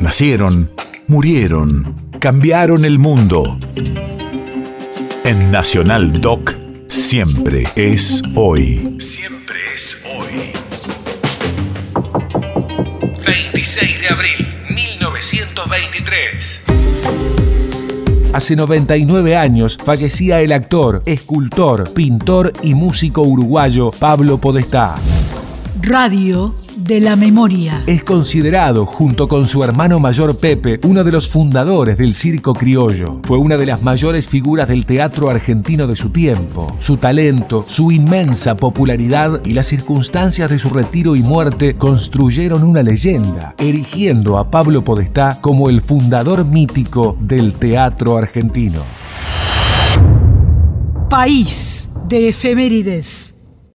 Nacieron, murieron, cambiaron el mundo. En Nacional Doc, siempre es hoy. Siempre es hoy. 26 de abril, 1923. Hace 99 años fallecía el actor, escultor, pintor y músico uruguayo Pablo Podestá. Radio de la Memoria. Es considerado, junto con su hermano mayor Pepe, uno de los fundadores del circo criollo. Fue una de las mayores figuras del teatro argentino de su tiempo. Su talento, su inmensa popularidad y las circunstancias de su retiro y muerte construyeron una leyenda, erigiendo a Pablo Podestá como el fundador mítico del teatro argentino. País de efemérides.